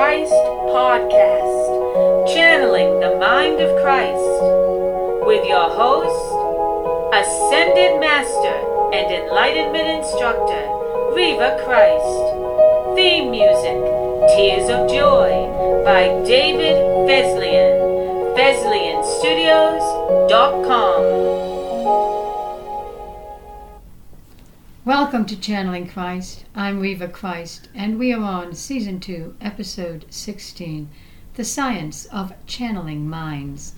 Christ podcast, channeling the mind of Christ, with your host, Ascended Master and Enlightenment Instructor, Reva Christ. Theme music, Tears of Joy, by David Veslian. VeslianStudios.com. Welcome to Channeling Christ. I'm Reva Christ, and we are on Season 2, Episode 16 The Science of Channeling Minds.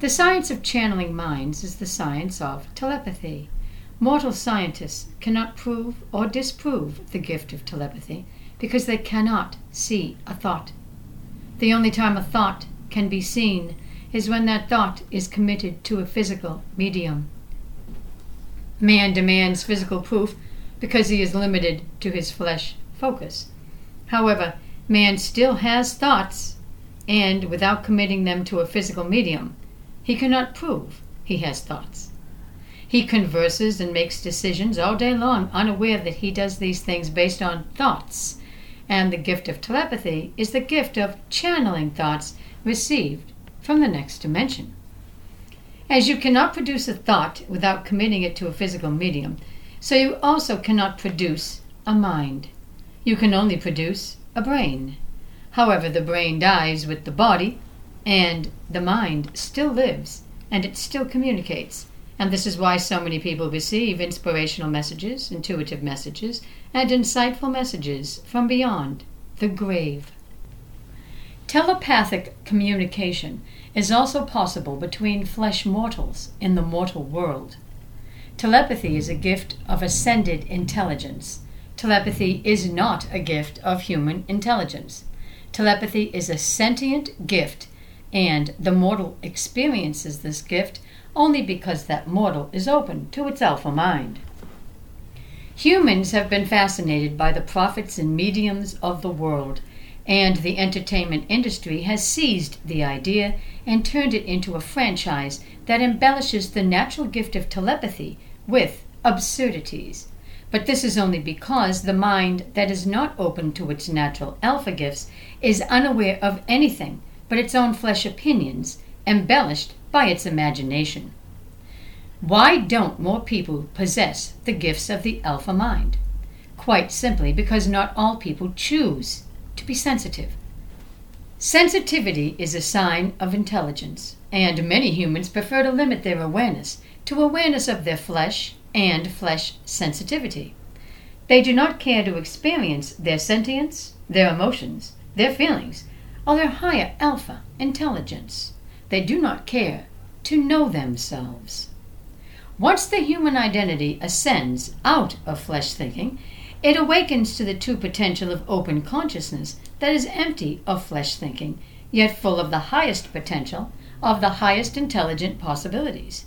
The science of channeling minds is the science of telepathy. Mortal scientists cannot prove or disprove the gift of telepathy because they cannot see a thought. The only time a thought can be seen is when that thought is committed to a physical medium. Man demands physical proof because he is limited to his flesh focus. However, man still has thoughts, and without committing them to a physical medium, he cannot prove he has thoughts. He converses and makes decisions all day long, unaware that he does these things based on thoughts. And the gift of telepathy is the gift of channeling thoughts received from the next dimension. As you cannot produce a thought without committing it to a physical medium, so you also cannot produce a mind. You can only produce a brain. However, the brain dies with the body, and the mind still lives, and it still communicates. And this is why so many people receive inspirational messages, intuitive messages, and insightful messages from beyond the grave. Telepathic communication is also possible between flesh mortals in the mortal world. Telepathy is a gift of ascended intelligence. Telepathy is not a gift of human intelligence. Telepathy is a sentient gift, and the mortal experiences this gift only because that mortal is open to its alpha mind. Humans have been fascinated by the prophets and mediums of the world and the entertainment industry has seized the idea and turned it into a franchise that embellishes the natural gift of telepathy with absurdities. But this is only because the mind that is not open to its natural alpha gifts is unaware of anything but its own flesh opinions, embellished by its imagination. Why don't more people possess the gifts of the alpha mind? Quite simply because not all people choose to be sensitive. Sensitivity is a sign of intelligence, and many humans prefer to limit their awareness to awareness of their flesh and flesh sensitivity. They do not care to experience their sentience, their emotions, their feelings, or their higher alpha intelligence. They do not care to know themselves. Once the human identity ascends out of flesh thinking, it awakens to the true potential of open consciousness that is empty of flesh thinking, yet full of the highest potential, of the highest intelligent possibilities.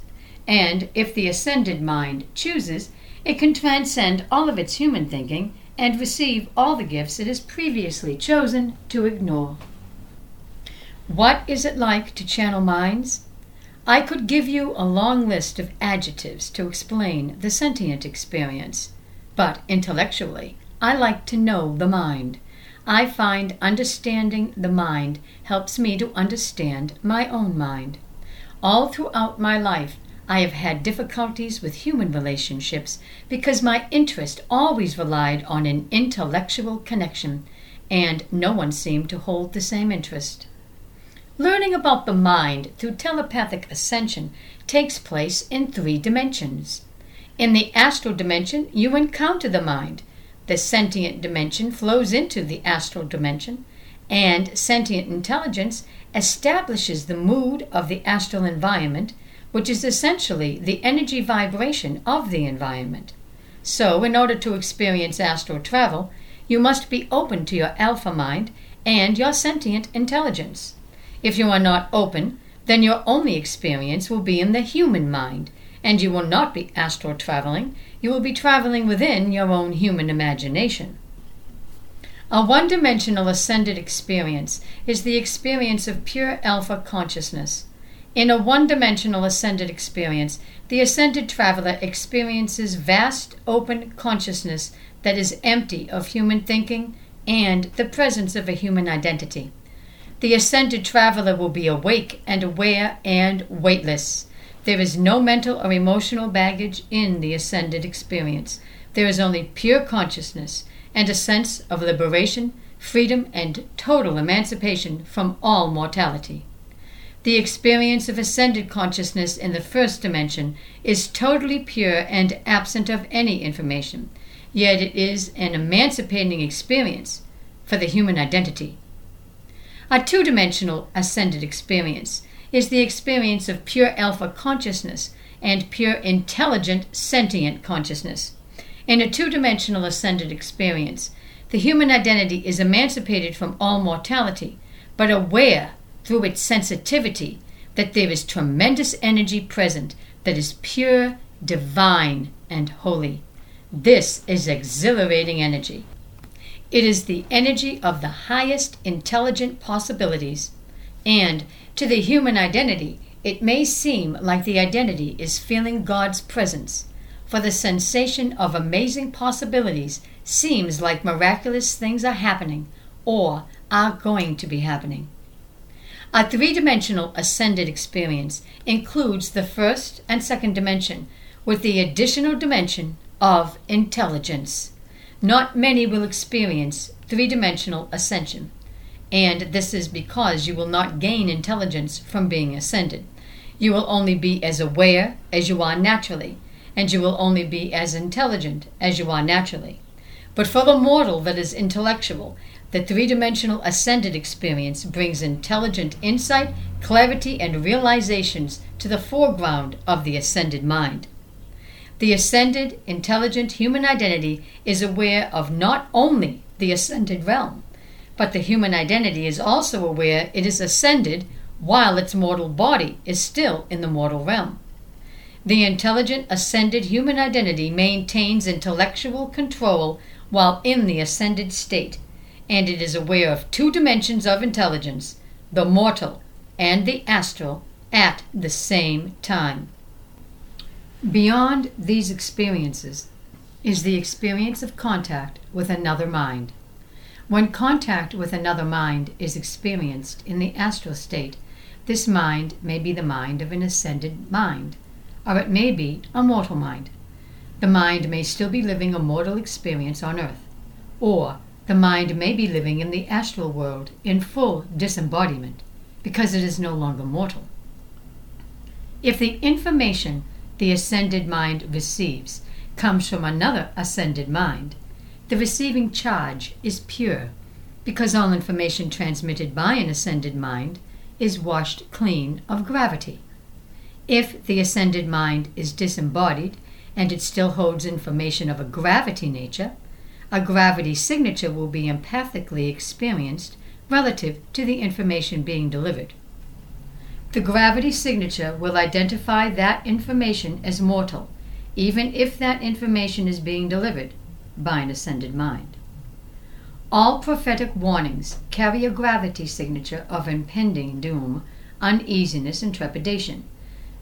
And if the ascended mind chooses, it can transcend all of its human thinking and receive all the gifts it has previously chosen to ignore. What is it like to channel minds? I could give you a long list of adjectives to explain the sentient experience. But intellectually, I like to know the mind. I find understanding the mind helps me to understand my own mind. All throughout my life, I have had difficulties with human relationships because my interest always relied on an intellectual connection, and no one seemed to hold the same interest. Learning about the mind through telepathic ascension takes place in three dimensions. In the astral dimension, you encounter the mind. The sentient dimension flows into the astral dimension, and sentient intelligence establishes the mood of the astral environment, which is essentially the energy vibration of the environment. So, in order to experience astral travel, you must be open to your alpha mind and your sentient intelligence. If you are not open, then your only experience will be in the human mind, and you will not be astral traveling, you will be traveling within your own human imagination. A one dimensional ascended experience is the experience of pure alpha consciousness. In a one dimensional ascended experience, the ascended traveler experiences vast open consciousness that is empty of human thinking and the presence of a human identity. The ascended traveler will be awake and aware and weightless. There is no mental or emotional baggage in the ascended experience. There is only pure consciousness and a sense of liberation, freedom, and total emancipation from all mortality. The experience of ascended consciousness in the first dimension is totally pure and absent of any information, yet it is an emancipating experience for the human identity. A two dimensional ascended experience is the experience of pure alpha consciousness and pure intelligent sentient consciousness. In a two dimensional ascended experience, the human identity is emancipated from all mortality, but aware through its sensitivity that there is tremendous energy present that is pure, divine, and holy. This is exhilarating energy. It is the energy of the highest intelligent possibilities, and to the human identity, it may seem like the identity is feeling God's presence, for the sensation of amazing possibilities seems like miraculous things are happening or are going to be happening. A three dimensional ascended experience includes the first and second dimension, with the additional dimension of intelligence. Not many will experience three dimensional ascension, and this is because you will not gain intelligence from being ascended. You will only be as aware as you are naturally, and you will only be as intelligent as you are naturally. But for the mortal that is intellectual the three dimensional ascended experience brings intelligent insight, clarity, and realizations to the foreground of the ascended mind. The ascended, intelligent human identity is aware of not only the ascended realm, but the human identity is also aware it is ascended while its mortal body is still in the mortal realm. The intelligent ascended human identity maintains intellectual control while in the ascended state and it is aware of two dimensions of intelligence, the mortal and the astral, at the same time. Beyond these experiences is the experience of contact with another mind. When contact with another mind is experienced in the astral state, this mind may be the mind of an ascended mind, or it may be a mortal mind. The mind may still be living a mortal experience on earth, or the mind may be living in the astral world in full disembodiment because it is no longer mortal. If the information the ascended mind receives comes from another ascended mind, the receiving charge is pure because all information transmitted by an ascended mind is washed clean of gravity. If the ascended mind is disembodied and it still holds information of a gravity nature, a gravity signature will be empathically experienced relative to the information being delivered. The gravity signature will identify that information as mortal, even if that information is being delivered by an ascended mind. All prophetic warnings carry a gravity signature of impending doom, uneasiness, and trepidation.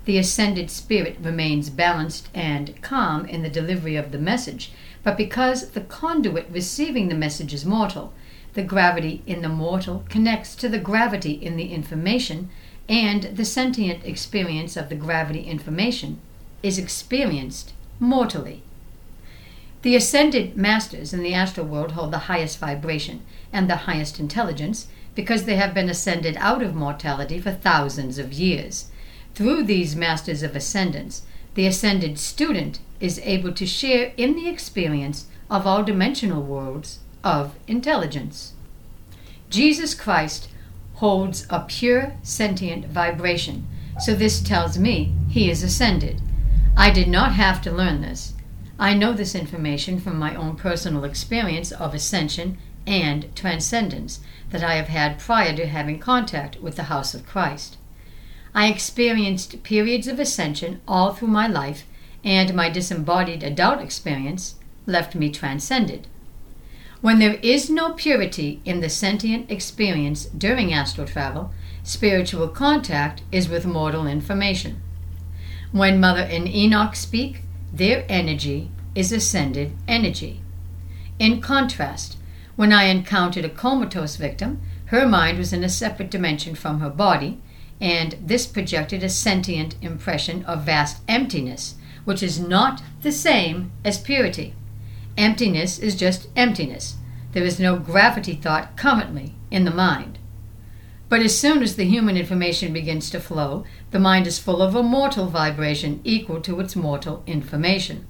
The ascended spirit remains balanced and calm in the delivery of the message but because the conduit receiving the message is mortal, the gravity in the mortal connects to the gravity in the information, and the sentient experience of the gravity information is experienced mortally. The ascended masters in the astral world hold the highest vibration and the highest intelligence because they have been ascended out of mortality for thousands of years. Through these masters of ascendance, the ascended student is able to share in the experience of all dimensional worlds of intelligence. Jesus Christ holds a pure sentient vibration, so this tells me he is ascended. I did not have to learn this. I know this information from my own personal experience of ascension and transcendence that I have had prior to having contact with the House of Christ. I experienced periods of ascension all through my life, and my disembodied adult experience left me transcended. When there is no purity in the sentient experience during astral travel, spiritual contact is with mortal information. When Mother and Enoch speak, their energy is ascended energy. In contrast, When I encountered a comatose victim, her mind was in a separate dimension from her body, and this projected a sentient impression of vast emptiness, which is not the same as purity. Emptiness is just emptiness. There is no gravity thought currently in the mind. But as soon as the human information begins to flow, the mind is full of a mortal vibration equal to its mortal information.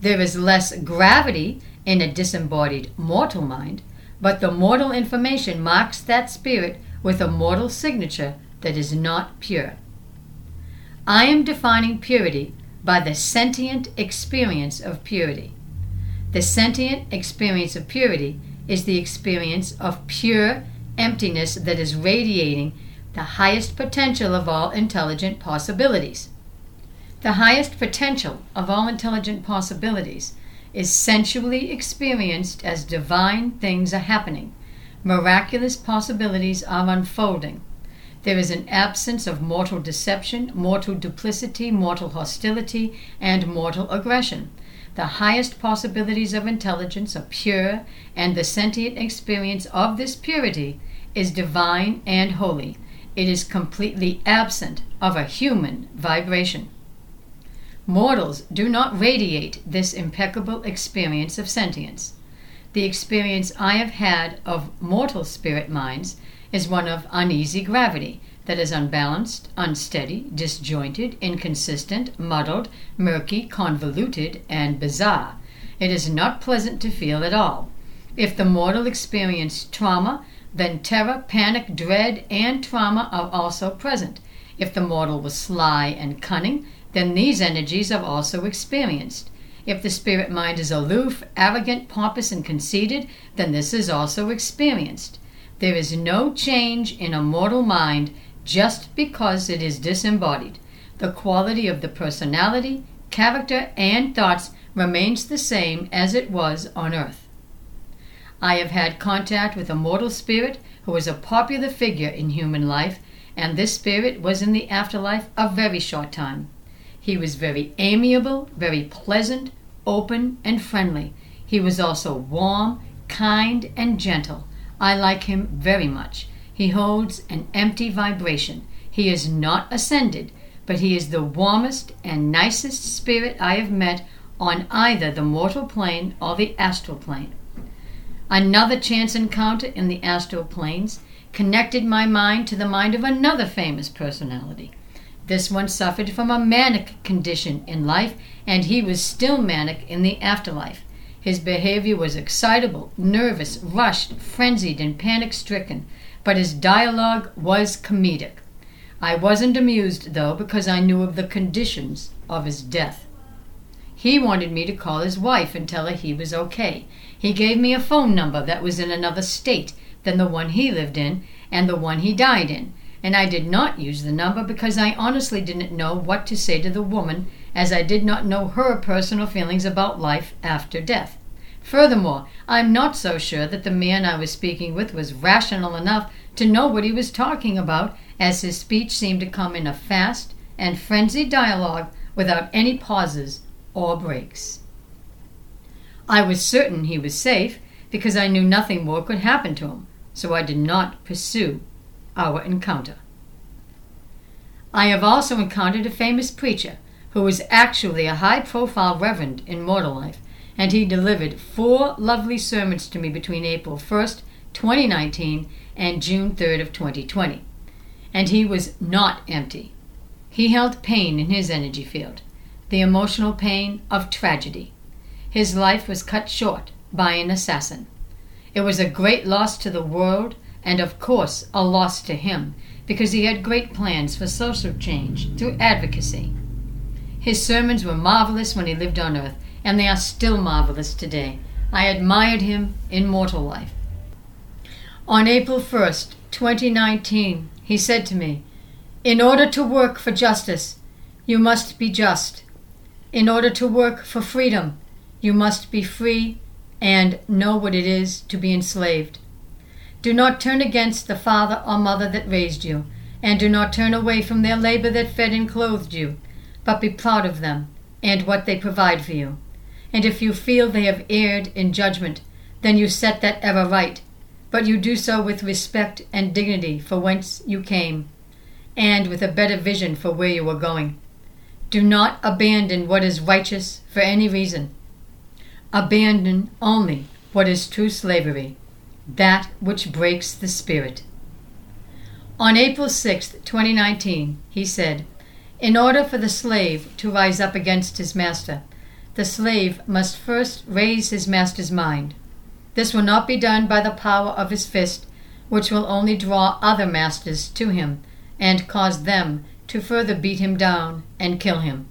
There is less gravity in a disembodied mortal mind, but the mortal information marks that spirit with a mortal signature that is not pure. I am defining purity by the sentient experience of purity. The sentient experience of purity is the experience of pure emptiness that is radiating the highest potential of all intelligent possibilities. The highest potential of all intelligent possibilities is sensually experienced as divine things are happening. Miraculous possibilities are unfolding. There is an absence of mortal deception, mortal duplicity, mortal hostility, and mortal aggression. The highest possibilities of intelligence are pure, and the sentient experience of this purity is divine and holy. It is completely absent of a human vibration. Mortals do not radiate this impeccable experience of sentience. The experience I have had of mortal spirit minds is one of uneasy gravity that is unbalanced, unsteady, disjointed, inconsistent, muddled, murky, convoluted, and bizarre. It is not pleasant to feel at all. If the mortal experience trauma, then terror, panic, dread, and trauma are also present. If the mortal was sly and cunning, then these energies are also experienced. If the spirit mind is aloof, arrogant, pompous, and conceited, then this is also experienced. There is no change in a mortal mind just because it is disembodied. The quality of the personality, character, and thoughts remains the same as it was on earth. I have had contact with a mortal spirit who was a popular figure in human life, and this spirit was in the afterlife a very short time. He was very amiable, very pleasant, open, and friendly. He was also warm, kind, and gentle. I like him very much. He holds an empty vibration. He is not ascended, but he is the warmest and nicest spirit I have met on either the mortal plane or the astral plane. Another chance encounter in the astral planes connected my mind to the mind of another famous personality. This one suffered from a manic condition in life, and he was still manic in the afterlife. His behavior was excitable, nervous, rushed, frenzied, and panic stricken, but his dialogue was comedic. I wasn't amused, though, because I knew of the conditions of his death. He wanted me to call his wife and tell her he was okay. He gave me a phone number that was in another state than the one he lived in and the one he died in and I did not use the number because I honestly didn't know what to say to the woman, as I did not know her personal feelings about life after death. Furthermore, I'm not so sure that the man I was speaking with was rational enough to know what he was talking about, as his speech seemed to come in a fast and frenzied dialogue without any pauses or breaks. I was certain he was safe because I knew nothing more could happen to him, so I did not pursue our encounter. I have also encountered a famous preacher who was actually a high profile reverend in mortal life, and he delivered four lovely sermons to me between April 1st, 2019 and June 3rd of 2020. And he was not empty. He held pain in his energy field, the emotional pain of tragedy. His life was cut short by an assassin. It was a great loss to the world and of course a loss to him because he had great plans for social change through advocacy. His sermons were marvelous when he lived on earth, and they are still marvelous today. I admired him in mortal life. On April 1st, 2019, he said to me, In order to work for justice, you must be just. In order to work for freedom, you must be free and know what it is to be enslaved. Do not turn against the father or mother that raised you, and do not turn away from their labor that fed and clothed you, but be proud of them and what they provide for you. And if you feel they have erred in judgment, then you set that error right, but you do so with respect and dignity for whence you came, and with a better vision for where you are going. Do not abandon what is righteous for any reason. Abandon only what is true slavery, that which breaks the spirit. On April 6, 2019, he said, In order for the slave to rise up against his master, the slave must first raise his master's mind. This will not be done by the power of his fist, which will only draw other masters to him and cause them to further beat him down and kill him.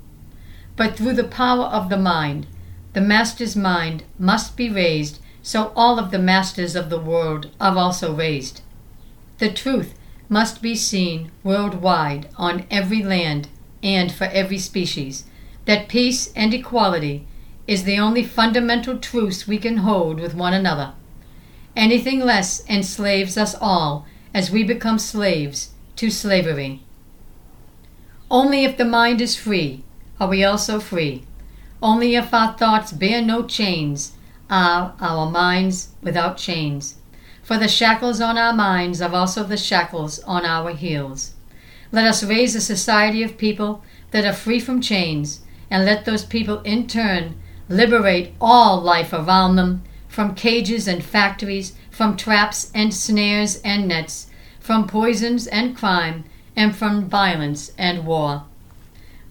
But through the power of the mind, the master's mind must be raised so all of the masters of the world are also raised. The truth must be seen worldwide on every land and for every species that peace and equality is the only fundamental truce we can hold with one another. Anything less enslaves us all as we become slaves to slavery. Only if the mind is free are we also free. Only if our thoughts bear no chains are our minds without chains. For the shackles on our minds are also the shackles on our heels. Let us raise a society of people that are free from chains, and let those people in turn liberate all life around them from cages and factories, from traps and snares and nets, from poisons and crime, and from violence and war.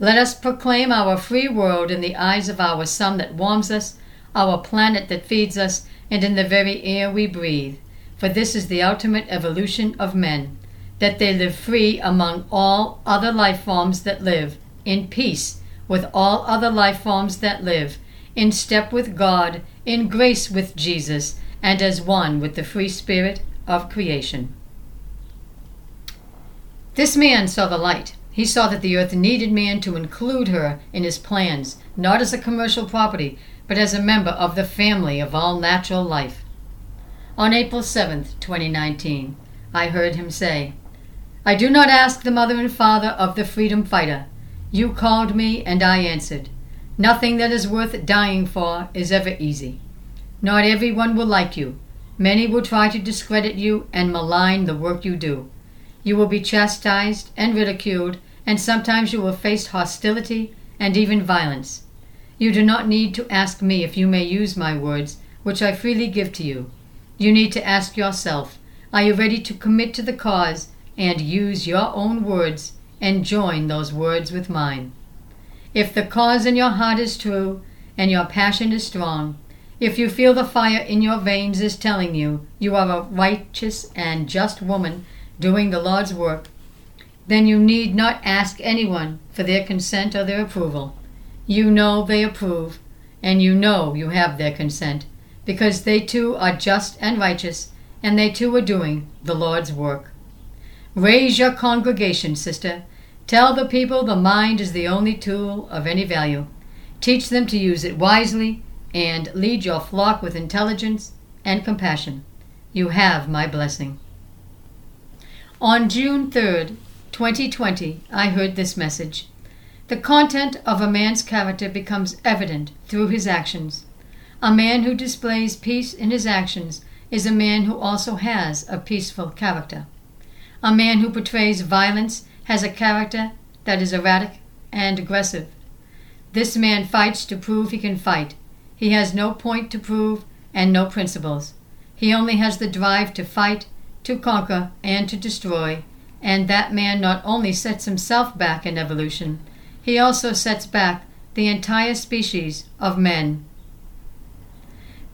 Let us proclaim our free world in the eyes of our sun that warms us, our planet that feeds us, and in the very air we breathe. For this is the ultimate evolution of men, that they live free among all other life forms that live, in peace with all other life forms that live, in step with God, in grace with Jesus, and as one with the free spirit of creation. This man saw the light. He saw that the earth needed man to include her in his plans, not as a commercial property, but as a member of the family of all natural life. On April 7, 2019, I heard him say, I do not ask the mother and father of the freedom fighter. You called me, and I answered. Nothing that is worth dying for is ever easy. Not everyone will like you. Many will try to discredit you and malign the work you do. You will be chastised and ridiculed, and sometimes you will face hostility and even violence. You do not need to ask me if you may use my words, which I freely give to you. You need to ask yourself Are you ready to commit to the cause and use your own words and join those words with mine? If the cause in your heart is true and your passion is strong, if you feel the fire in your veins is telling you you are a righteous and just woman doing the Lord's work, then you need not ask anyone for their consent or their approval. You know they approve, and you know you have their consent, because they too are just and righteous, and they too are doing the Lord's work. Raise your congregation, sister. Tell the people the mind is the only tool of any value. Teach them to use it wisely, and lead your flock with intelligence and compassion. You have my blessing. On June 3rd, 2020, I heard this message. The content of a man's character becomes evident through his actions. A man who displays peace in his actions is a man who also has a peaceful character. A man who portrays violence has a character that is erratic and aggressive. This man fights to prove he can fight. He has no point to prove and no principles. He only has the drive to fight to conquer, and to destroy, and that man not only sets himself back in evolution, he also sets back the entire species of men.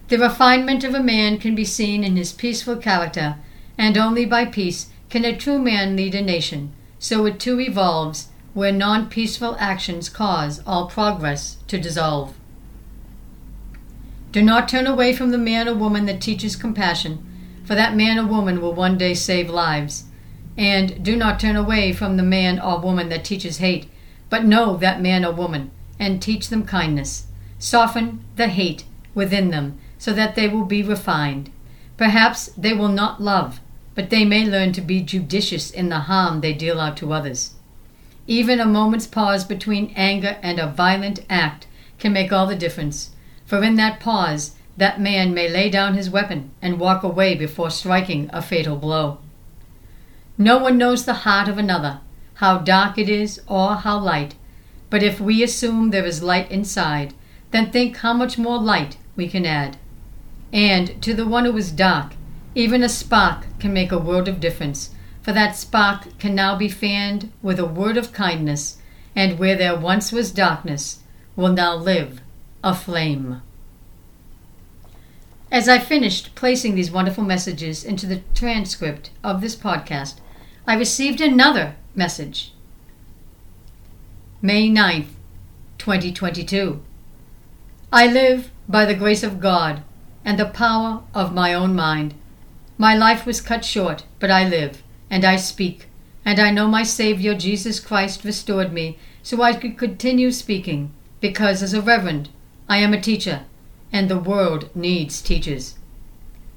The refinement of a man can be seen in his peaceful character, and only by peace can a true man lead a nation, so it too evolves where non peaceful actions cause all progress to dissolve. Do not turn away from the man or woman that teaches compassion for that man or woman will one day save lives. And do not turn away from the man or woman that teaches hate, but know that man or woman and teach them kindness. Soften the hate within them so that they will be refined. Perhaps they will not love, but they may learn to be judicious in the harm they deal out to others. Even a moment's pause between anger and a violent act can make all the difference, for in that pause that man may lay down his weapon and walk away before striking a fatal blow. No one knows the heart of another, how dark it is or how light, but if we assume there is light inside, then think how much more light we can add. And to the one who is dark, even a spark can make a world of difference, for that spark can now be fanned with a word of kindness, and where there once was darkness will now live a flame. As I finished placing these wonderful messages into the transcript of this podcast, I received another message. May 9th, 2022. I live by the grace of God and the power of my own mind. My life was cut short, but I live, and I speak, and I know my Savior Jesus Christ restored me so I could continue speaking, because as a reverend, I am a teacher, and the world needs teachers.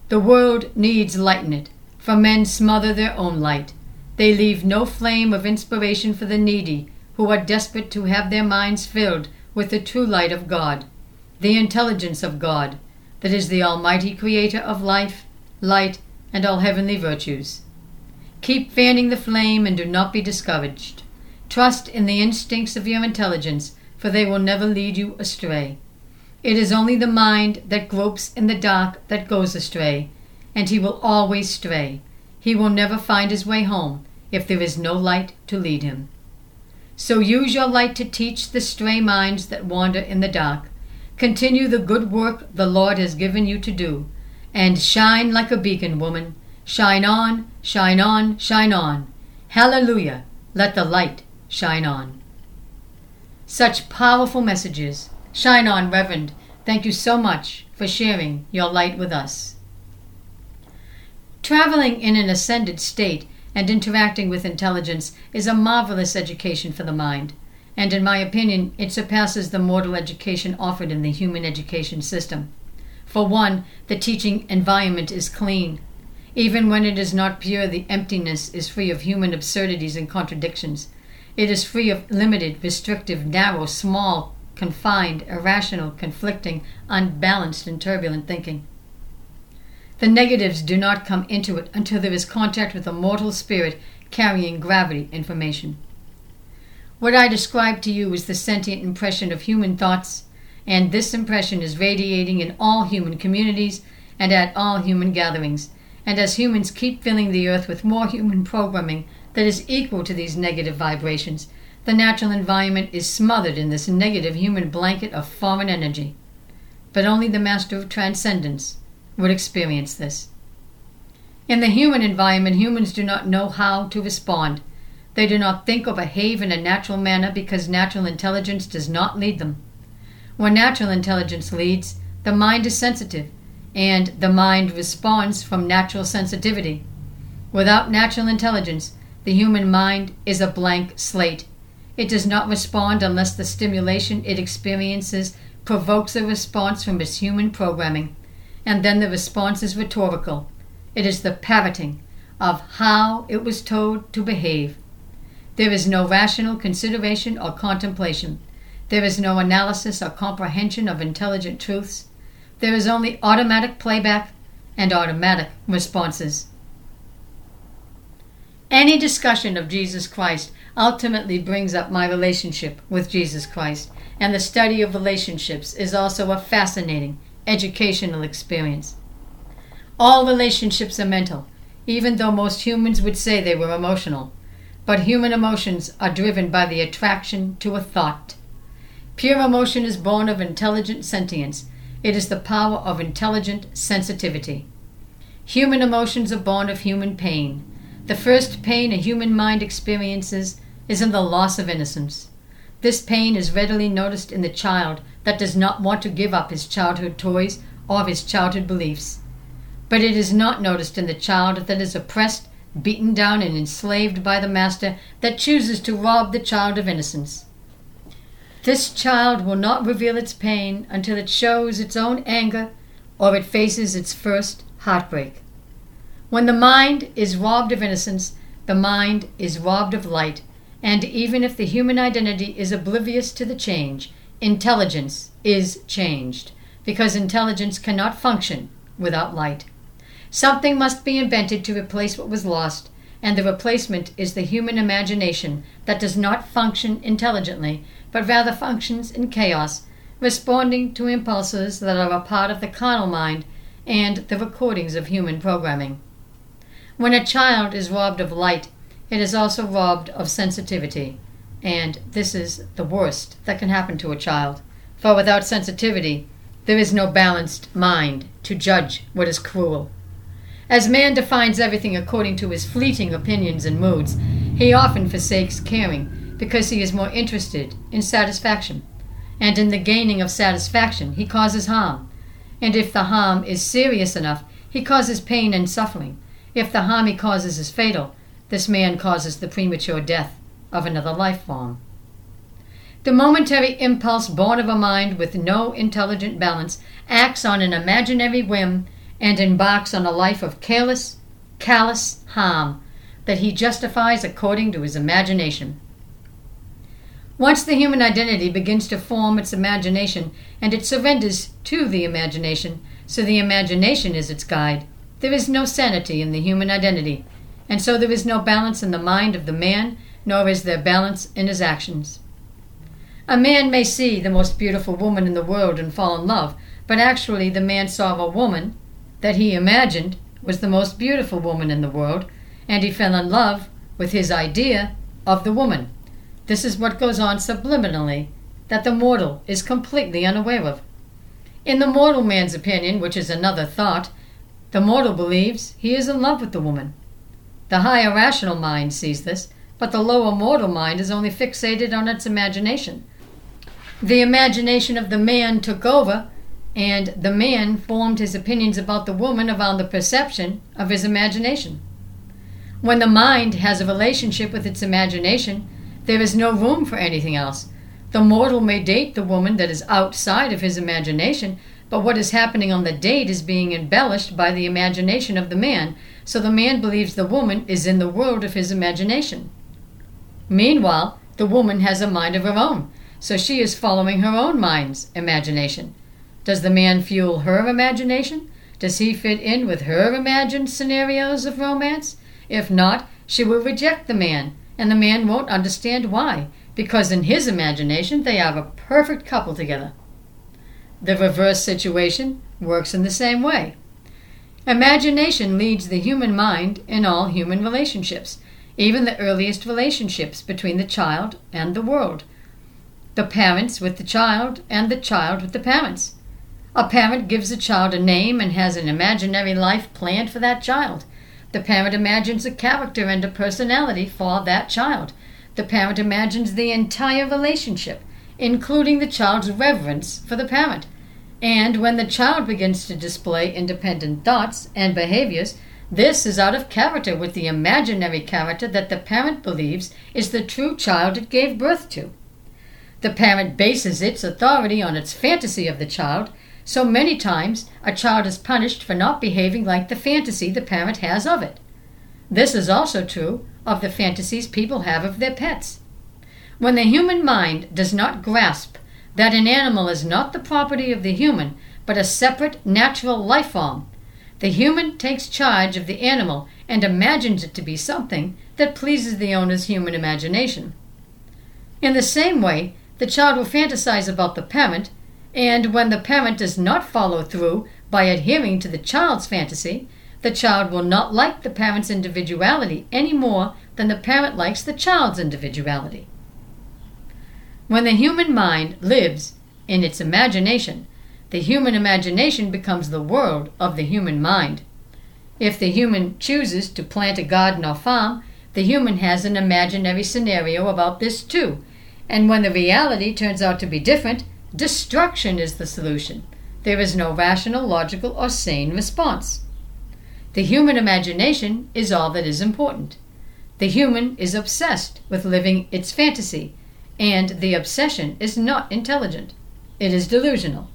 The world needs lighten it, for men smother their own light. They leave no flame of inspiration for the needy who are desperate to have their minds filled with the true light of God, the intelligence of God, that is the Almighty Creator of life, light, and all heavenly virtues. Keep fanning the flame and do not be discouraged. Trust in the instincts of your intelligence, for they will never lead you astray. It is only the mind that gropes in the dark that goes astray, and he will always stray. He will never find his way home if there is no light to lead him. So use your light to teach the stray minds that wander in the dark. Continue the good work the Lord has given you to do, and shine like a beacon, woman. Shine on, shine on, shine on. Hallelujah! Let the light shine on. Such powerful messages. Shine on, Reverend. Thank you so much for sharing your light with us. Traveling in an ascended state and interacting with intelligence is a marvelous education for the mind, and in my opinion, it surpasses the mortal education offered in the human education system. For one, the teaching environment is clean. Even when it is not pure, the emptiness is free of human absurdities and contradictions. It is free of limited, restrictive, narrow, small, confined, irrational, conflicting, unbalanced, and turbulent thinking. The negatives do not come into it until there is contact with a mortal spirit carrying gravity information. What I describe to you is the sentient impression of human thoughts, and this impression is radiating in all human communities and at all human gatherings. And as humans keep filling the earth with more human programming that is equal to these negative vibrations, the natural environment is smothered in this negative human blanket of foreign energy. But only the master of transcendence would experience this. In the human environment, humans do not know how to respond. They do not think or behave in a natural manner because natural intelligence does not lead them. When natural intelligence leads, the mind is sensitive, and the mind responds from natural sensitivity. Without natural intelligence, the human mind is a blank slate. It does not respond unless the stimulation it experiences provokes a response from its human programming and then the response is rhetorical. It is the parroting of how it was told to behave. There is no rational consideration or contemplation. There is no analysis or comprehension of intelligent truths. There is only automatic playback and automatic responses. Any discussion of Jesus Christ ultimately brings up my relationship with Jesus Christ, and the study of relationships is also a fascinating educational experience. All relationships are mental, even though most humans would say they were emotional. But human emotions are driven by the attraction to a thought. Pure emotion is born of intelligent sentience. It is the power of intelligent sensitivity. Human emotions are born of human pain. The first pain a human mind experiences is in the loss of innocence. This pain is readily noticed in the child that does not want to give up his childhood toys or his childhood beliefs. But it is not noticed in the child that is oppressed, beaten down, and enslaved by the master that chooses to rob the child of innocence. This child will not reveal its pain until it shows its own anger or it faces its first heartbreak. When the mind is robbed of innocence, the mind is robbed of light, and even if the human identity is oblivious to the change, intelligence is changed because intelligence cannot function without light. Something must be invented to replace what was lost, and the replacement is the human imagination that does not function intelligently, but rather functions in chaos, responding to impulses that are a part of the carnal mind and the recordings of human programming. When a child is robbed of light, it is also robbed of sensitivity, and this is the worst that can happen to a child. For without sensitivity, there is no balanced mind to judge what is cruel. As man defines everything according to his fleeting opinions and moods, he often forsakes caring because he is more interested in satisfaction. And in the gaining of satisfaction, he causes harm. And if the harm is serious enough, he causes pain and suffering. If the harm he causes is fatal, this man causes the premature death of another life form. The momentary impulse born of a mind with no intelligent balance acts on an imaginary whim and embarks on a life of careless, callous harm that he justifies according to his imagination. Once the human identity begins to form its imagination and it surrenders to the imagination, so the imagination is its guide, there is no sanity in the human identity, and so there is no balance in the mind of the man, nor is there balance in his actions. A man may see the most beautiful woman in the world and fall in love, but actually the man saw a woman that he imagined was the most beautiful woman in the world, and he fell in love with his idea of the woman. This is what goes on subliminally that the mortal is completely unaware of. In the mortal man's opinion, which is another thought, the mortal believes he is in love with the woman. The higher rational mind sees this, but the lower mortal mind is only fixated on its imagination. The imagination of the man took over, and the man formed his opinions about the woman around the perception of his imagination. When the mind has a relationship with its imagination, there is no room for anything else. The mortal may date the woman that is outside of his imagination, but what is happening on the date is being embellished by the imagination of the man, so the man believes the woman is in the world of his imagination. Meanwhile, the woman has a mind of her own so she is following her own mind's imagination. Does the man fuel her imagination? Does he fit in with her imagined scenarios of romance? If not, she will reject the man, and the man won't understand why, because in his imagination they are a perfect couple together. The reverse situation works in the same way. Imagination leads the human mind in all human relationships, even the earliest relationships between the child and the world the parents with the child, and the child with the parents. A parent gives a child a name and has an imaginary life planned for that child. The parent imagines a character and a personality for that child. The parent imagines the entire relationship, including the child's reverence for the parent. And when the child begins to display independent thoughts and behaviors, this is out of character with the imaginary character that the parent believes is the true child it gave birth to. The parent bases its authority on its fantasy of the child, so many times a child is punished for not behaving like the fantasy the parent has of it. This is also true of the fantasies people have of their pets. When the human mind does not grasp that an animal is not the property of the human, but a separate natural life form, the human takes charge of the animal and imagines it to be something that pleases the owner's human imagination. In the same way, the child will fantasize about the parent, and when the parent does not follow through by adhering to the child's fantasy, the child will not like the parent's individuality any more than the parent likes the child's individuality. When the human mind lives in its imagination, the human imagination becomes the world of the human mind. If the human chooses to plant a garden or farm, the human has an imaginary scenario about this too, and when the reality turns out to be different, destruction is the solution. There is no rational, logical, or sane response. The human imagination is all that is important. The human is obsessed with living its fantasy, and the obsession is not intelligent. It is delusional.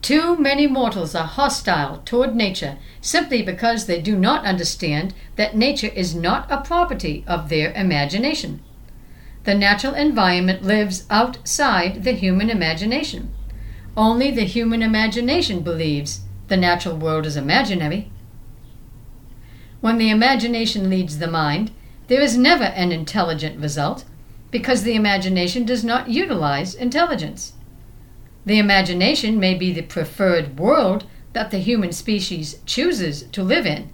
Too many mortals are hostile toward nature simply because they do not understand that nature is not a property of their imagination. The natural environment lives outside the human imagination. Only the human imagination believes the natural world is imaginary. When the imagination leads the mind, there is never an intelligent result because the imagination does not utilize intelligence. The imagination may be the preferred world that the human species chooses to live in,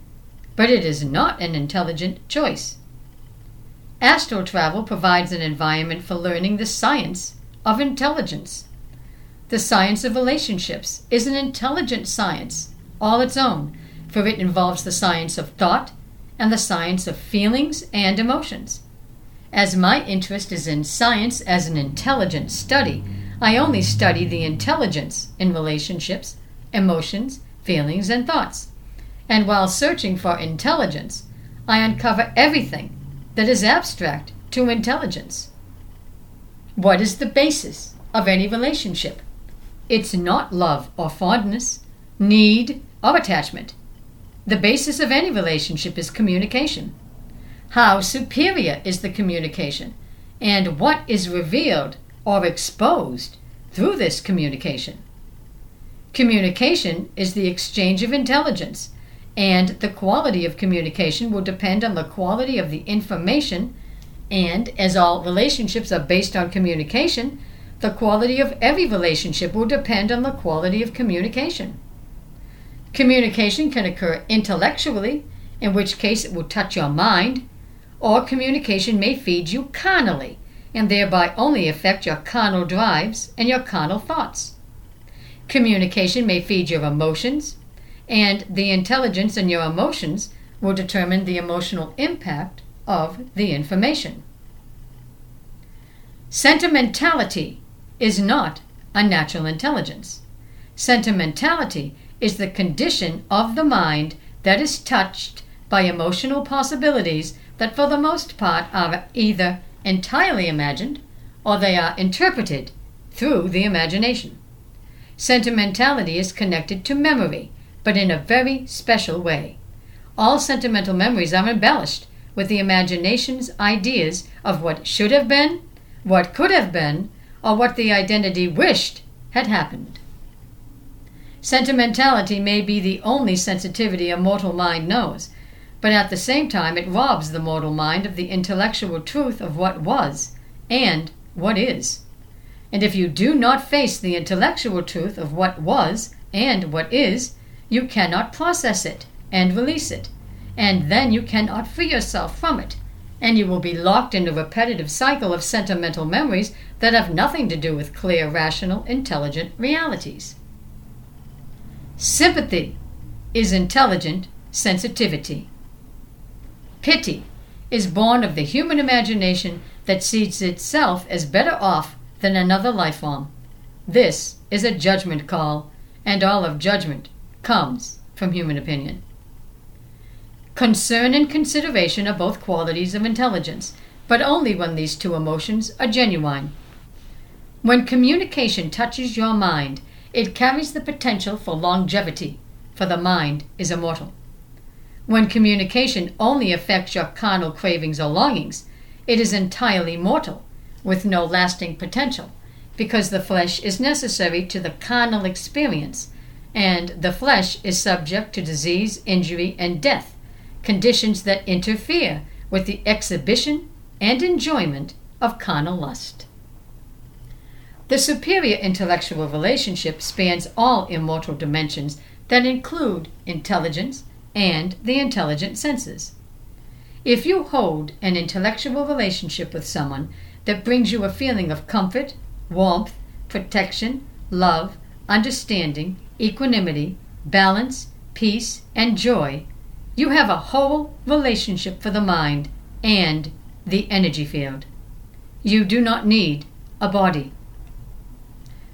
but it is not an intelligent choice. Astral travel provides an environment for learning the science of intelligence. The science of relationships is an intelligent science, all its own, for it involves the science of thought and the science of feelings and emotions. As my interest is in science as an intelligent study, I only study the intelligence in relationships, emotions, feelings, and thoughts. And while searching for intelligence, I uncover everything that is abstract to intelligence. What is the basis of any relationship? It's not love or fondness, need or attachment. The basis of any relationship is communication. How superior is the communication, and what is revealed or exposed through this communication? Communication is the exchange of intelligence, and the quality of communication will depend on the quality of the information. And as all relationships are based on communication, the quality of every relationship will depend on the quality of communication. Communication can occur intellectually, in which case it will touch your mind, or communication may feed you carnally, and thereby only affect your carnal drives and your carnal thoughts. Communication may feed your emotions, and the intelligence in your emotions will determine the emotional impact of the information. Sentimentality is not a natural intelligence. Sentimentality is the condition of the mind that is touched by emotional possibilities that, for the most part, are either entirely imagined or they are interpreted through the imagination. Sentimentality is connected to memory, but in a very special way. All sentimental memories are embellished with the imagination's ideas of what should have been, what could have been, or what the identity wished had happened. Sentimentality may be the only sensitivity a mortal mind knows, but at the same time it robs the mortal mind of the intellectual truth of what was and what is. And if you do not face the intellectual truth of what was and what is, you cannot process it and release it, and then you cannot free yourself from it and you will be locked in a repetitive cycle of sentimental memories that have nothing to do with clear, rational, intelligent realities. Sympathy is intelligent sensitivity. Pity is born of the human imagination that sees itself as better off than another life form. This is a judgment call, and all of judgment comes from human opinion. Concern and consideration are both qualities of intelligence, but only when these two emotions are genuine. When communication touches your mind, it carries the potential for longevity, for the mind is immortal. When communication only affects your carnal cravings or longings, it is entirely mortal, with no lasting potential, because the flesh is necessary to the carnal experience, and the flesh is subject to disease, injury, and death conditions that interfere with the exhibition and enjoyment of carnal lust. The superior intellectual relationship spans all immortal dimensions that include intelligence and the intelligent senses. If you hold an intellectual relationship with someone that brings you a feeling of comfort, warmth, protection, love, understanding, equanimity, balance, peace, and joy, you have a whole relationship for the mind and the energy field. You do not need a body.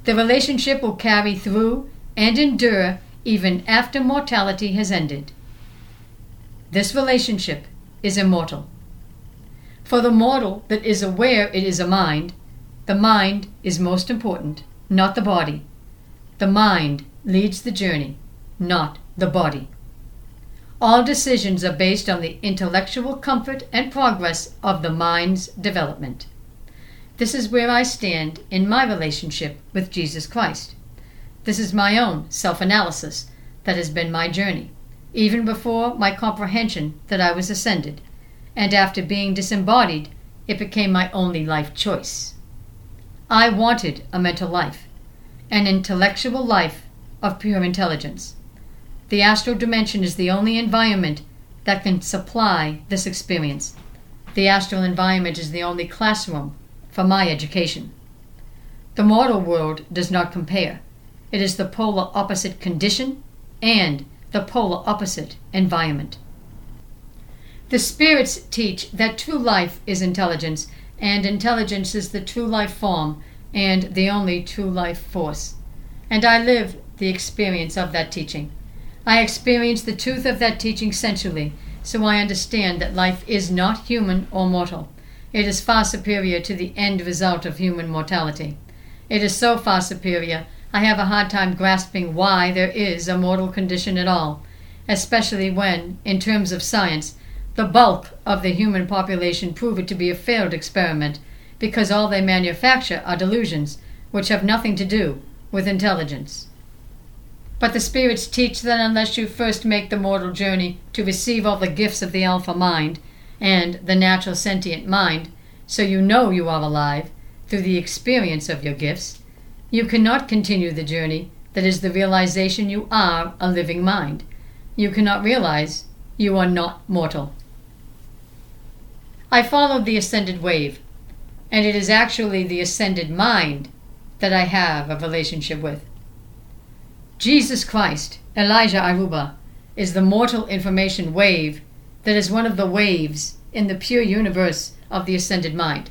The relationship will carry through and endure even after mortality has ended. This relationship is immortal. For the mortal that is aware it is a mind, the mind is most important, not the body. The mind leads the journey, not the body. All decisions are based on the intellectual comfort and progress of the mind's development. This is where I stand in my relationship with Jesus Christ. This is my own self analysis that has been my journey, even before my comprehension that I was ascended, and after being disembodied, it became my only life choice. I wanted a mental life, an intellectual life of pure intelligence. The astral dimension is the only environment that can supply this experience. The astral environment is the only classroom for my education. The mortal world does not compare. It is the polar opposite condition and the polar opposite environment. The spirits teach that true life is intelligence, and intelligence is the true life form and the only true life force. And I live the experience of that teaching. I experience the truth of that teaching sensually, so I understand that life is not human or mortal. It is far superior to the end result of human mortality. It is so far superior, I have a hard time grasping why there is a mortal condition at all, especially when, in terms of science, the bulk of the human population prove it to be a failed experiment because all they manufacture are delusions which have nothing to do with intelligence. But the spirits teach that unless you first make the mortal journey to receive all the gifts of the Alpha mind and the natural sentient mind, so you know you are alive through the experience of your gifts, you cannot continue the journey that is the realization you are a living mind. You cannot realize you are not mortal. I followed the ascended wave, and it is actually the ascended mind that I have a relationship with. Jesus Christ, Elijah Aruba, is the mortal information wave that is one of the waves in the pure universe of the ascended mind.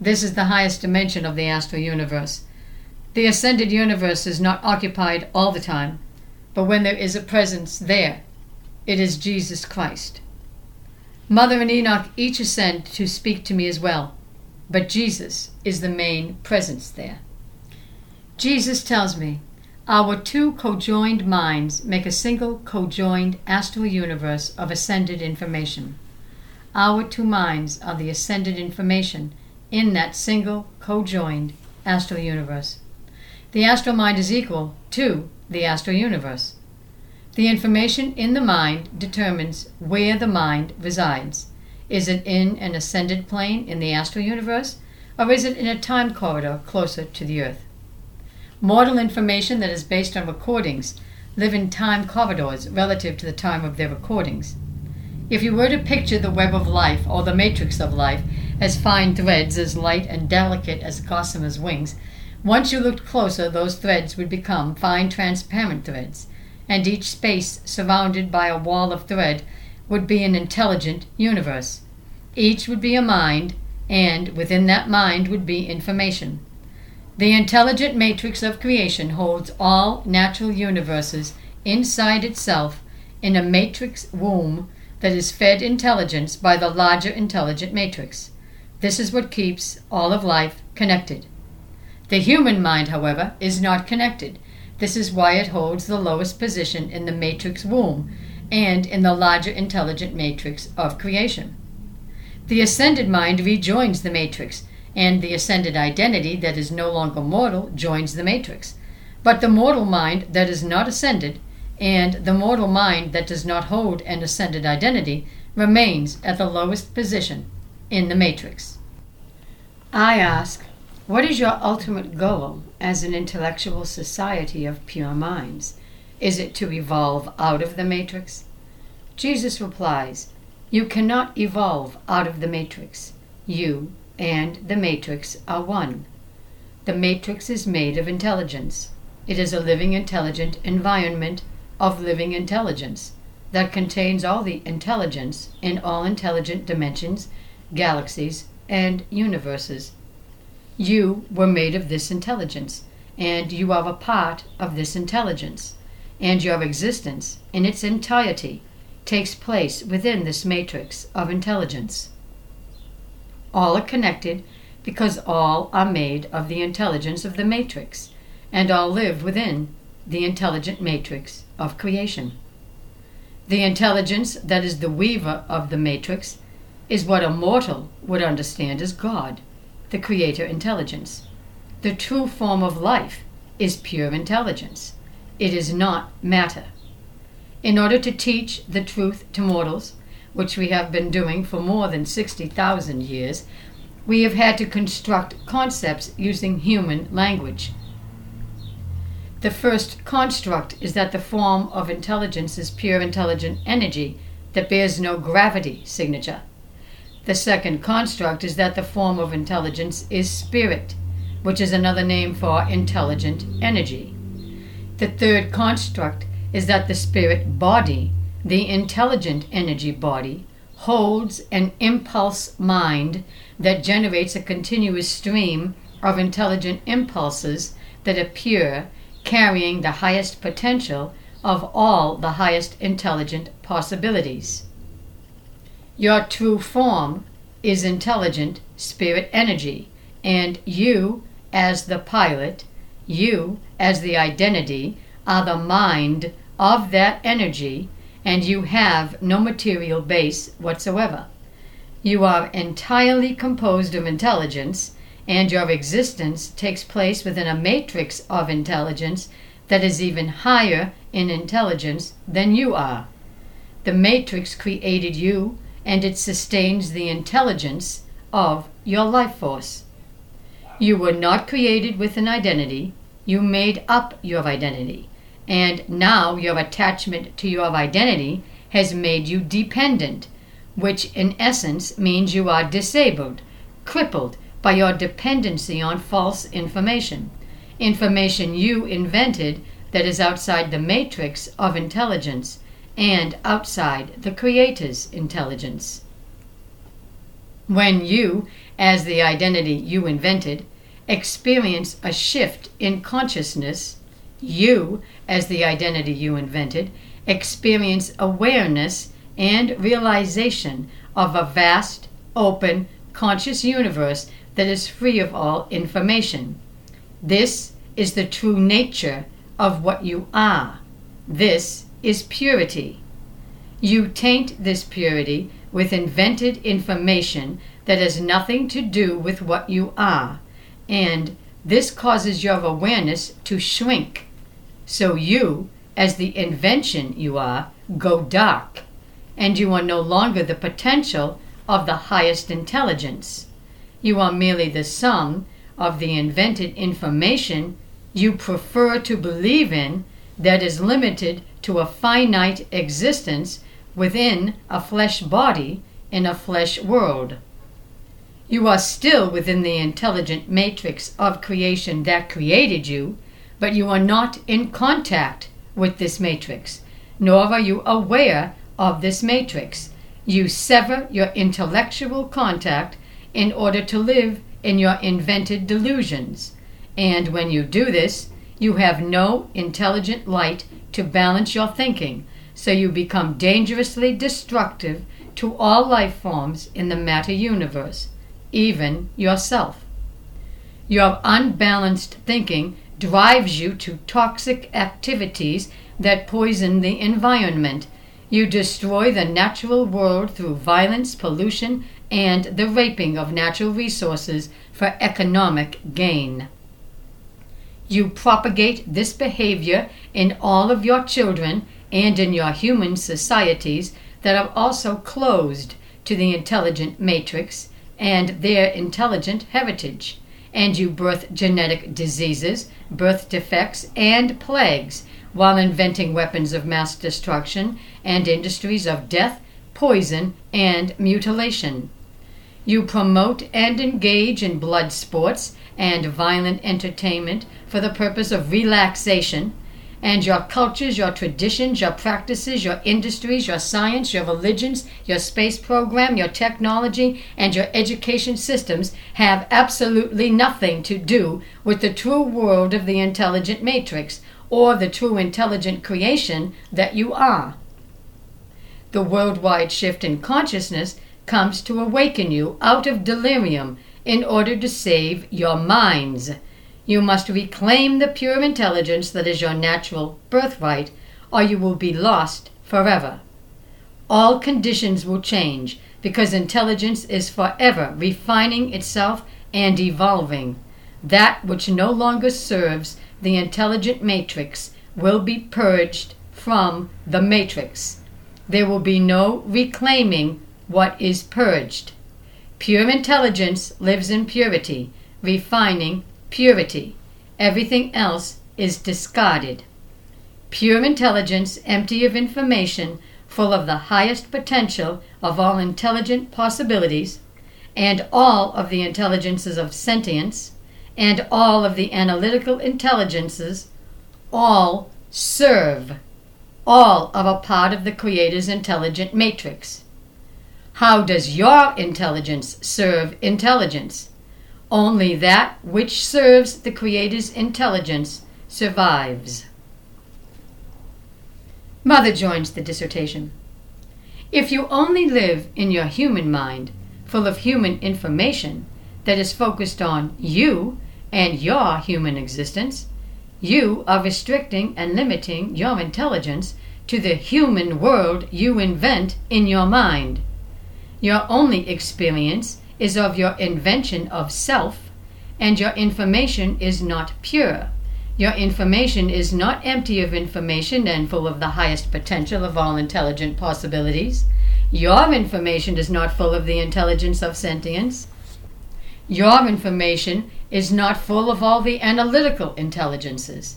This is the highest dimension of the astral universe. The ascended universe is not occupied all the time, but when there is a presence there, it is Jesus Christ. Mother and Enoch each ascend to speak to me as well, but Jesus is the main presence there. Jesus tells me our two cojoined minds make a single cojoined astral universe of ascended information. Our two minds are the ascended information in that single cojoined astral universe. The astral mind is equal to the astral universe. The information in the mind determines where the mind resides. Is it in an ascended plane in the astral universe, or is it in a time corridor closer to the earth? Mortal information that is based on recordings live in time corridors relative to the time of their recordings. If you were to picture the web of life or the matrix of life as fine threads as light and delicate as gossamer's wings, once you looked closer, those threads would become fine transparent threads, and each space surrounded by a wall of thread would be an intelligent universe. Each would be a mind, and within that mind would be information. The intelligent matrix of creation holds all natural universes inside itself in a matrix womb that is fed intelligence by the larger intelligent matrix. This is what keeps all of life connected. The human mind, however, is not connected. This is why it holds the lowest position in the matrix womb and in the larger intelligent matrix of creation. The ascended mind rejoins the matrix and the ascended identity that is no longer mortal joins the matrix. But the mortal mind that is not ascended and the mortal mind that does not hold an ascended identity remains at the lowest position in the matrix. I ask, what is your ultimate goal as an intellectual society of pure minds? Is it to evolve out of the matrix? Jesus replies, You cannot evolve out of the matrix. You, and the matrix are one. The matrix is made of intelligence. It is a living intelligent environment of living intelligence that contains all the intelligence in all intelligent dimensions, galaxies, and universes. You were made of this intelligence, and you are a part of this intelligence, and your existence in its entirety takes place within this matrix of intelligence. All are connected because all are made of the intelligence of the matrix, and all live within the intelligent matrix of creation. The intelligence that is the weaver of the matrix is what a mortal would understand as God, the creator intelligence. The true form of life is pure intelligence. It is not matter. In order to teach the truth to mortals, which we have been doing for more than 60,000 years, we have had to construct concepts using human language. The first construct is that the form of intelligence is pure intelligent energy that bears no gravity signature. The second construct is that the form of intelligence is spirit, which is another name for intelligent energy. The third construct is that the spirit body, the intelligent energy body, holds an impulse mind that generates a continuous stream of intelligent impulses that appear carrying the highest potential of all the highest intelligent possibilities. Your true form is intelligent spirit energy, and you, as the pilot, you, as the identity, are the mind of that energy, and you have no material base whatsoever. You are entirely composed of intelligence and your existence takes place within a matrix of intelligence that is even higher in intelligence than you are. The matrix created you and it sustains the intelligence of your life force. You were not created with an identity, you made up your identity, and now your attachment to your identity has made you dependent, which in essence means you are disabled, crippled, by your dependency on false information, information you invented that is outside the matrix of intelligence and outside the Creator's intelligence. When you, as the identity you invented, experience a shift in consciousness, you, as the identity you invented, experience awareness and realization of a vast, open, conscious universe that is free of all information. This is the true nature of what you are. This is purity. You taint this purity with invented information that has nothing to do with what you are, and this causes your awareness to shrink. So you, as the invention you are, go dark, and you are no longer the potential of the highest intelligence. You are merely the sum of the invented information you prefer to believe in that is limited to a finite existence within a flesh body in a flesh world. You are still within the intelligent matrix of creation that created you, but you are not in contact with this matrix, nor are you aware of this matrix. You sever your intellectual contact in order to live in your invented delusions. And when you do this, you have no intelligent light to balance your thinking, so you become dangerously destructive to all life forms in the matter universe, even yourself. Your unbalanced thinking drives you to toxic activities that poison the environment. You destroy the natural world through violence, pollution, and the raping of natural resources for economic gain. You propagate this behavior in all of your children and in your human societies that are also closed to the intelligent matrix and their intelligent heritage. And you birth genetic diseases, birth defects, and plagues while inventing weapons of mass destruction and industries of death, poison, and mutilation. You promote and engage in blood sports and violent entertainment for the purpose of relaxation, and your cultures, your traditions, your practices, your industries, your science, your religions, your space program, your technology, and your education systems have absolutely nothing to do with the true world of the intelligent matrix or the true intelligent creation that you are. The worldwide shift in consciousness comes to awaken you out of delirium in order to save your minds. You must reclaim the pure intelligence that is your natural birthright, or you will be lost forever. All conditions will change because intelligence is forever refining itself and evolving. That which no longer serves the intelligent matrix will be purged from the matrix. There will be no reclaiming what is purged. Pure intelligence lives in purity, refining purity. Everything else is discarded. Pure intelligence, empty of information, full of the highest potential of all intelligent possibilities, and all of the intelligences of sentience, and all of the analytical intelligences, all serve, all of a part of the Creator's intelligent matrix. How does your intelligence serve intelligence? Only that which serves the Creator's intelligence survives. Mother joins the dissertation. If you only live in your human mind, full of human information that is focused on you and your human existence, you are restricting and limiting your intelligence to the human world you invent in your mind. Your only experience is of your invention of self, and your information is not pure. Your information is not empty of information and full of the highest potential of all intelligent possibilities. Your information is not full of the intelligence of sentience. Your information is not full of all the analytical intelligences.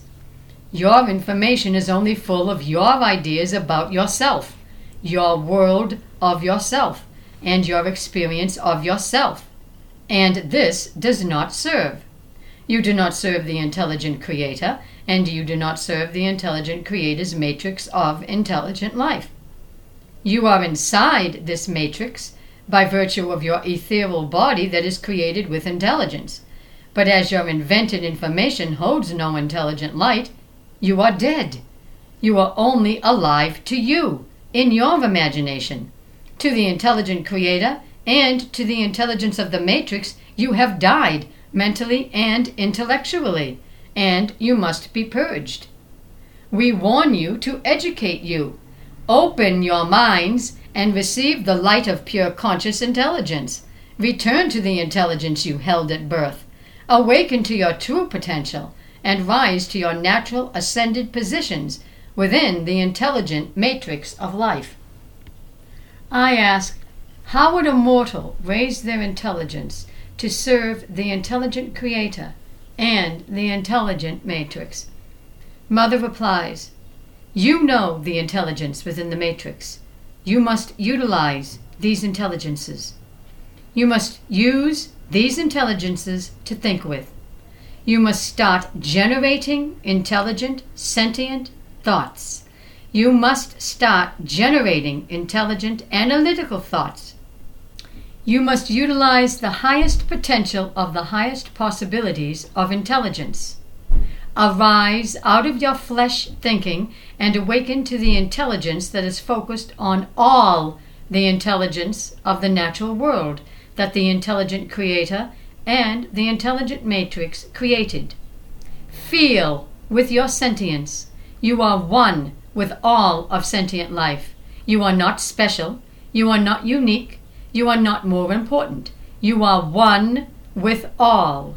Your information is only full of your ideas about yourself, your world of yourself, and your experience of yourself. And this does not serve. You do not serve the intelligent creator, and you do not serve the intelligent creator's matrix of intelligent life. You are inside this matrix by virtue of your ethereal body that is created with intelligence. But as your invented information holds no intelligent light, you are dead. You are only alive to you, in your imagination. To the intelligent creator and to the intelligence of the matrix, you have died mentally and intellectually, and you must be purged. We warn you to educate you. Open your minds and receive the light of pure conscious intelligence. Return to the intelligence you held at birth. Awaken to your true potential and rise to your natural ascended positions within the intelligent matrix of life. I ask, how would a mortal raise their intelligence to serve the intelligent creator and the intelligent matrix? Mother replies, You know the intelligence within the matrix. You must utilize these intelligences. You must use these intelligences to think with. You must start generating intelligent, sentient thoughts. You must start generating intelligent, analytical thoughts you must utilize the highest potential of the highest possibilities of intelligence. Arise out of your flesh thinking and awaken to the intelligence that is focused on all the intelligence of the natural world that the intelligent creator and the intelligent matrix created. Feel with your sentience. You are one with all of sentient life. You are not special. You are not unique. You are not more important. You are one with all.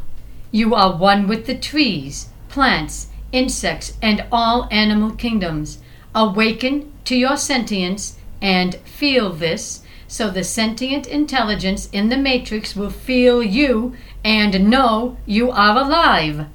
You are one with the trees, plants, insects, and all animal kingdoms. Awaken to your sentience and feel this, so the sentient intelligence in the matrix will feel you and know you are alive.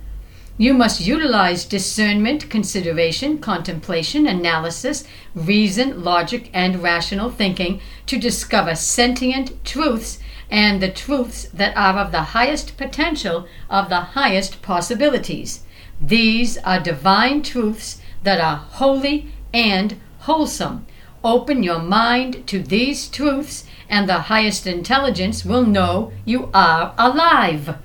You must utilize discernment, consideration, contemplation, analysis, reason, logic, and rational thinking to discover sentient truths and the truths that are of the highest potential of the highest possibilities. These are divine truths that are holy and wholesome. Open your mind to these truths, and the highest intelligence will know you are alive.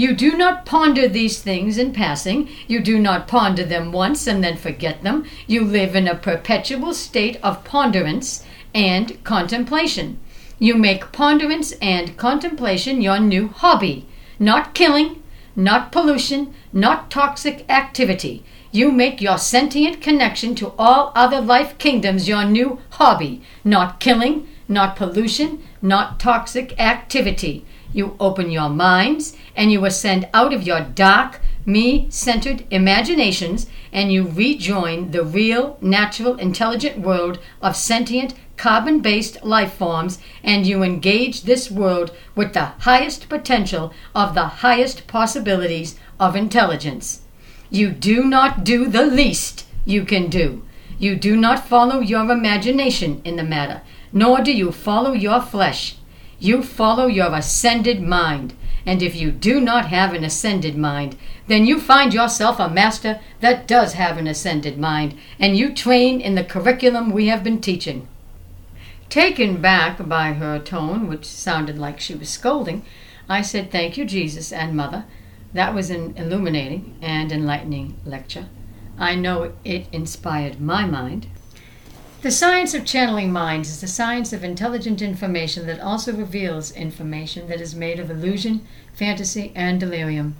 You do not ponder these things in passing. You do not ponder them once and then forget them. You live in a perpetual state of ponderance and contemplation. You make ponderance and contemplation your new hobby, not killing, not pollution, not toxic activity. You make your sentient connection to all other life kingdoms your new hobby, not killing, not pollution, not toxic activity. You open your minds and you ascend out of your dark, me centered imaginations and you rejoin the real, natural, intelligent world of sentient, carbon based life forms and you engage this world with the highest potential of the highest possibilities of intelligence. You do not do the least you can do. You do not follow your imagination in the matter, nor do you follow your flesh. You follow your ascended mind. And if you do not have an ascended mind, then you find yourself a master that does have an ascended mind, and you train in the curriculum we have been teaching. Taken back by her tone, which sounded like she was scolding, I said, Thank you, Jesus and Mother. That was an illuminating and enlightening lecture. I know it inspired my mind. The science of channeling minds is the science of intelligent information that also reveals information that is made of illusion, fantasy, and delirium.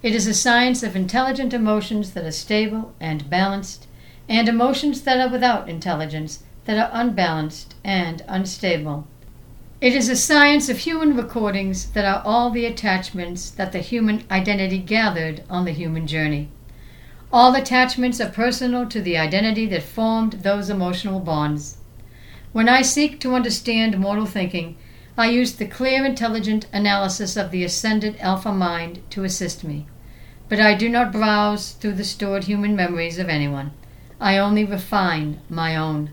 It is a science of intelligent emotions that are stable and balanced, and emotions that are without intelligence, that are unbalanced and unstable. It is a science of human recordings that are all the attachments that the human identity gathered on the human journey. All attachments are personal to the identity that formed those emotional bonds. When I seek to understand mortal thinking, I use the clear, intelligent analysis of the ascended alpha mind to assist me. But I do not browse through the stored human memories of anyone. I only refine my own.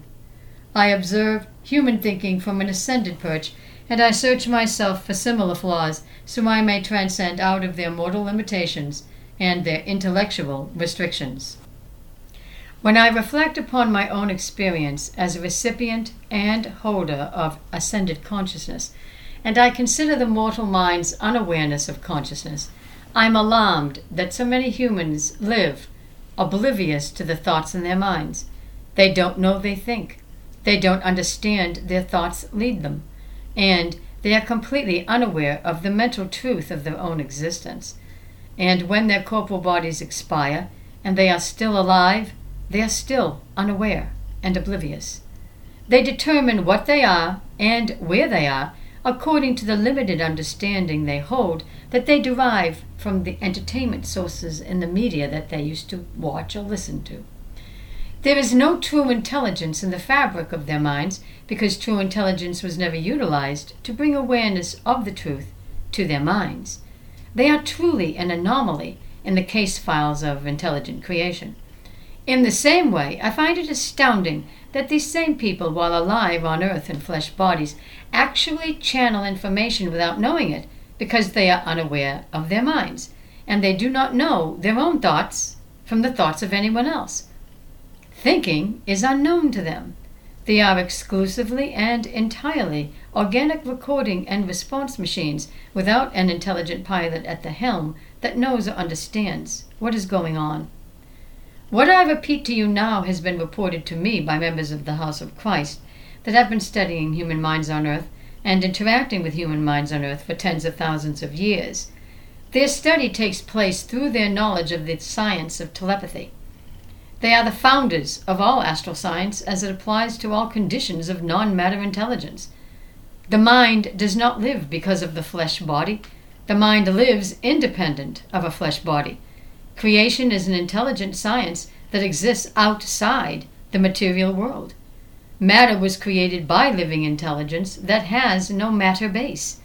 I observe human thinking from an ascended perch, and I search myself for similar flaws so I may transcend out of their mortal limitations and their intellectual restrictions. When I reflect upon my own experience as a recipient and holder of ascended consciousness, and I consider the mortal mind's unawareness of consciousness, I'm alarmed that so many humans live oblivious to the thoughts in their minds. They don't know they think. They don't understand their thoughts lead them. And they are completely unaware of the mental truth of their own existence. And when their corporal bodies expire and they are still alive, they are still unaware and oblivious. They determine what they are and where they are according to the limited understanding they hold that they derive from the entertainment sources in the media that they used to watch or listen to. There is no true intelligence in the fabric of their minds because true intelligence was never utilized to bring awareness of the truth to their minds. They are truly an anomaly in the case files of intelligent creation. In the same way, I find it astounding that these same people, while alive on earth in flesh bodies, actually channel information without knowing it because they are unaware of their minds, and they do not know their own thoughts from the thoughts of anyone else. Thinking is unknown to them. They are exclusively and entirely organic recording and response machines without an intelligent pilot at the helm that knows or understands what is going on. What I repeat to you now has been reported to me by members of the House of Christ that have been studying human minds on earth and interacting with human minds on earth for tens of thousands of years. Their study takes place through their knowledge of the science of telepathy. They are the founders of all astral science as it applies to all conditions of non matter intelligence. The mind does not live because of the flesh body. The mind lives independent of a flesh body. Creation is an intelligent science that exists outside the material world. Matter was created by living intelligence that has no matter base.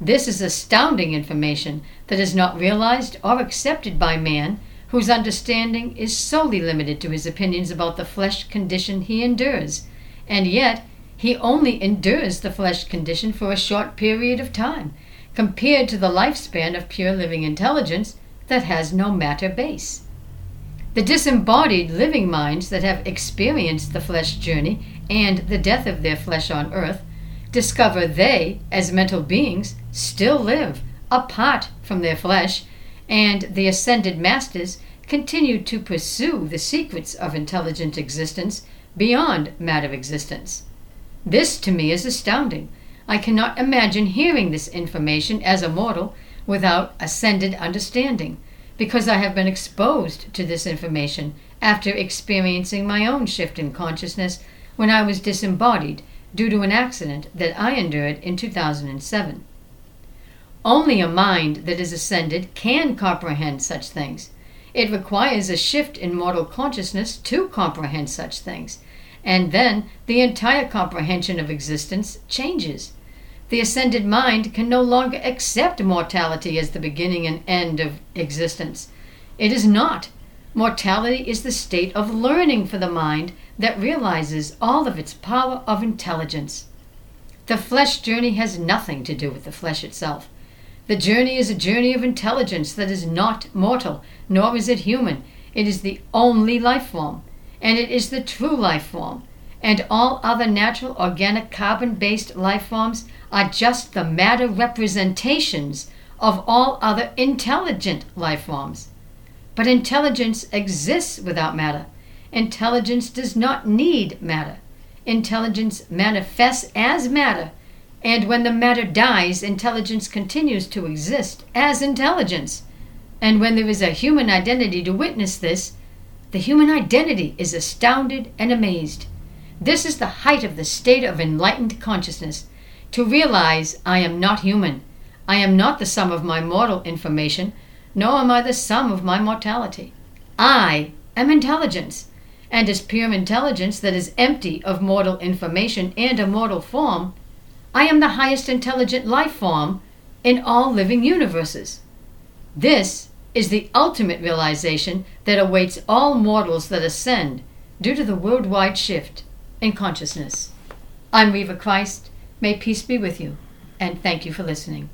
This is astounding information that is not realized or accepted by man whose understanding is solely limited to his opinions about the flesh condition he endures, and yet he only endures the flesh condition for a short period of time, compared to the lifespan of pure living intelligence that has no matter base. The disembodied living minds that have experienced the flesh journey and the death of their flesh on earth discover they, as mental beings, still live apart from their flesh and the ascended masters continue to pursue the secrets of intelligent existence beyond matter existence. This to me is astounding. I cannot imagine hearing this information as a mortal without ascended understanding, because I have been exposed to this information after experiencing my own shift in consciousness when I was disembodied due to an accident that I endured in 2007. Only a mind that is ascended can comprehend such things. It requires a shift in mortal consciousness to comprehend such things, and then the entire comprehension of existence changes. The ascended mind can no longer accept mortality as the beginning and end of existence. It is not. Mortality is the state of learning for the mind that realizes all of its power of intelligence. The flesh journey has nothing to do with the flesh itself. The journey is a journey of intelligence that is not mortal, nor is it human. It is the only life form, and it is the true life form. And all other natural, organic, carbon based life forms are just the matter representations of all other intelligent life forms. But intelligence exists without matter. Intelligence does not need matter. Intelligence manifests as matter, and when the matter dies, intelligence continues to exist as intelligence. And when there is a human identity to witness this, the human identity is astounded and amazed. This is the height of the state of enlightened consciousness to realize I am not human. I am not the sum of my mortal information, nor am I the sum of my mortality. I am intelligence, and as pure intelligence that is empty of mortal information and a mortal form, I am the highest intelligent life form in all living universes. This is the ultimate realization that awaits all mortals that ascend due to the worldwide shift in consciousness. I'm Reva Christ May peace be with you, and thank you for listening.